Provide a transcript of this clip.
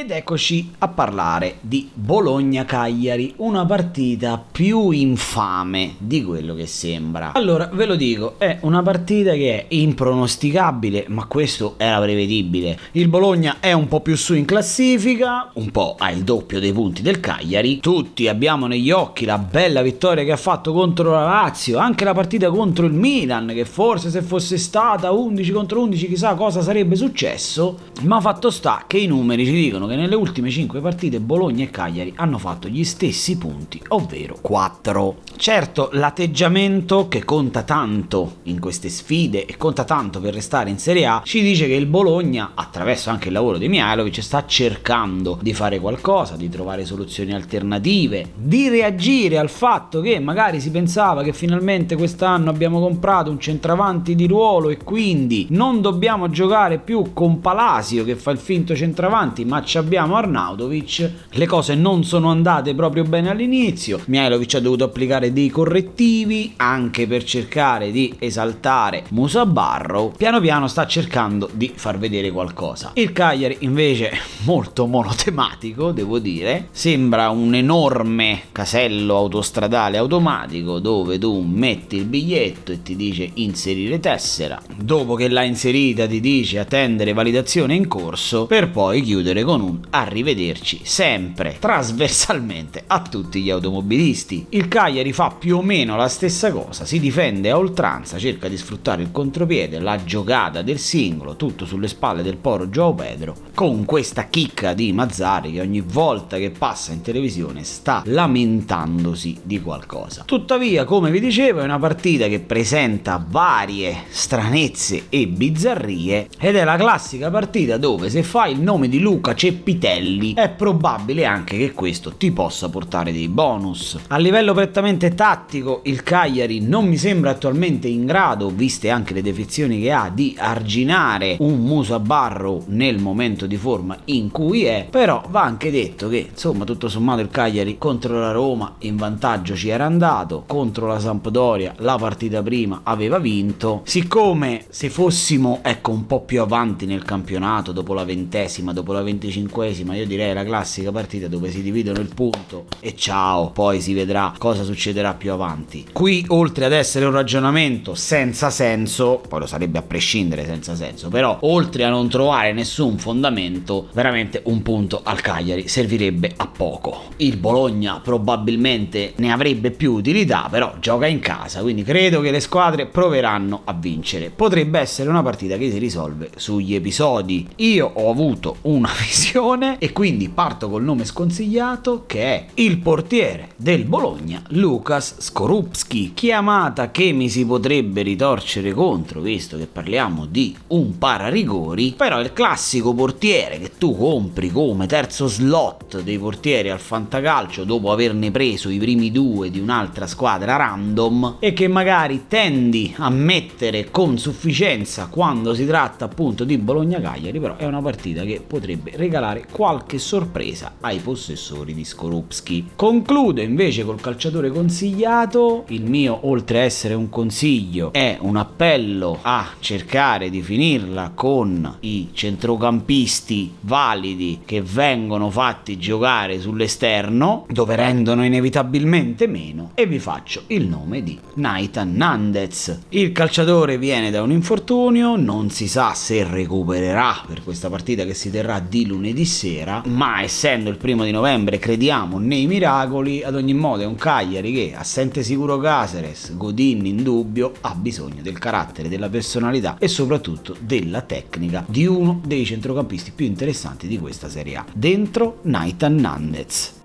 Ed eccoci a parlare di Bologna-Cagliari, una partita più infame di quello che sembra. Allora, ve lo dico, è una partita che è impronosticabile, ma questo era prevedibile. Il Bologna è un po' più su in classifica, un po' ha il doppio dei punti del Cagliari. Tutti abbiamo negli occhi la bella vittoria che ha fatto contro la Lazio, anche la partita contro il Milan, che forse se fosse stata 11 contro 11 chissà cosa sarebbe successo, ma fatto sta che i numeri ci dicono che nelle ultime 5 partite Bologna e Cagliari hanno fatto gli stessi punti, ovvero 4. Certo, l'atteggiamento che conta tanto in queste sfide e conta tanto per restare in Serie A ci dice che il Bologna, attraverso anche il lavoro di Mihailovic, sta cercando di fare qualcosa, di trovare soluzioni alternative, di reagire al fatto che magari si pensava che finalmente quest'anno abbiamo comprato un centravanti di ruolo e quindi non dobbiamo giocare più con Palasio che fa il finto centravanti, ma abbiamo Arnautovic, le cose non sono andate proprio bene all'inizio, Mihailovic ha dovuto applicare dei correttivi anche per cercare di esaltare Musa Barrow, piano piano sta cercando di far vedere qualcosa. Il Cagliari invece molto monotematico, devo dire, sembra un enorme casello autostradale automatico dove tu metti il biglietto e ti dice inserire tessera, dopo che l'ha inserita ti dice attendere validazione in corso per poi chiudere con un arrivederci sempre trasversalmente a tutti gli automobilisti. Il Cagliari fa più o meno la stessa cosa, si difende a oltranza, cerca di sfruttare il contropiede, la giocata del singolo, tutto sulle spalle del poro Joao Pedro, con questa chicca di Mazzari che ogni volta che passa in televisione sta lamentandosi di qualcosa. Tuttavia, come vi dicevo, è una partita che presenta varie stranezze e bizzarrie ed è la classica partita dove se fai il nome di Luca Ceppitelli, è probabile anche che questo ti possa portare dei bonus. A livello prettamente tattico, il Cagliari non mi sembra attualmente in grado, viste anche le defezioni che ha, di arginare un muso a barro nel momento di forma in cui è, però va anche detto che insomma tutto sommato il Cagliari contro la Roma in vantaggio ci era andato, contro la Sampdoria la partita prima aveva vinto, siccome se fossimo ecco un po' più avanti nel campionato dopo la ventesima, dopo la venticinquesima venticinquesima, io direi la classica partita dove si dividono il punto e ciao, poi si vedrà cosa succederà più avanti. Qui, oltre ad essere un ragionamento senza senso, poi lo sarebbe a prescindere senza senso, però oltre a non trovare nessun fondamento, veramente un punto al Cagliari servirebbe a poco. Il Bologna probabilmente ne avrebbe più utilità, però gioca in casa, quindi credo che le squadre proveranno a vincere. Potrebbe essere una partita che si risolve sugli episodi. Io ho avuto una visione posizione e quindi parto col nome sconsigliato che è il portiere del Bologna, Lucas Skorupski, chiamata che mi si potrebbe ritorcere contro visto che parliamo di un pararigori, però il classico portiere che tu compri come terzo slot dei portieri al fantacalcio dopo averne preso i primi due di un'altra squadra random e che magari tendi a mettere con sufficienza quando si tratta appunto di Bologna-Cagliari, però è una partita che potrebbe regalare regalare qualche sorpresa ai possessori di Skorupski. Concludo invece col calciatore consigliato, il mio oltre a essere un consiglio è un appello a cercare di finirla con i centrocampisti validi che vengono fatti giocare sull'esterno dove rendono inevitabilmente meno e vi faccio il nome di Naitan Nandez. Il calciatore viene da un infortunio, non si sa se recupererà per questa partita che si terrà di lunedì lunedì sera, ma essendo il primo di novembre crediamo nei miracoli, ad ogni modo è un Cagliari che, assente sicuro Caceres, Godin in dubbio, ha bisogno del carattere, della personalità e soprattutto della tecnica di uno dei centrocampisti più interessanti di questa Serie A. Dentro Naitan Nandez.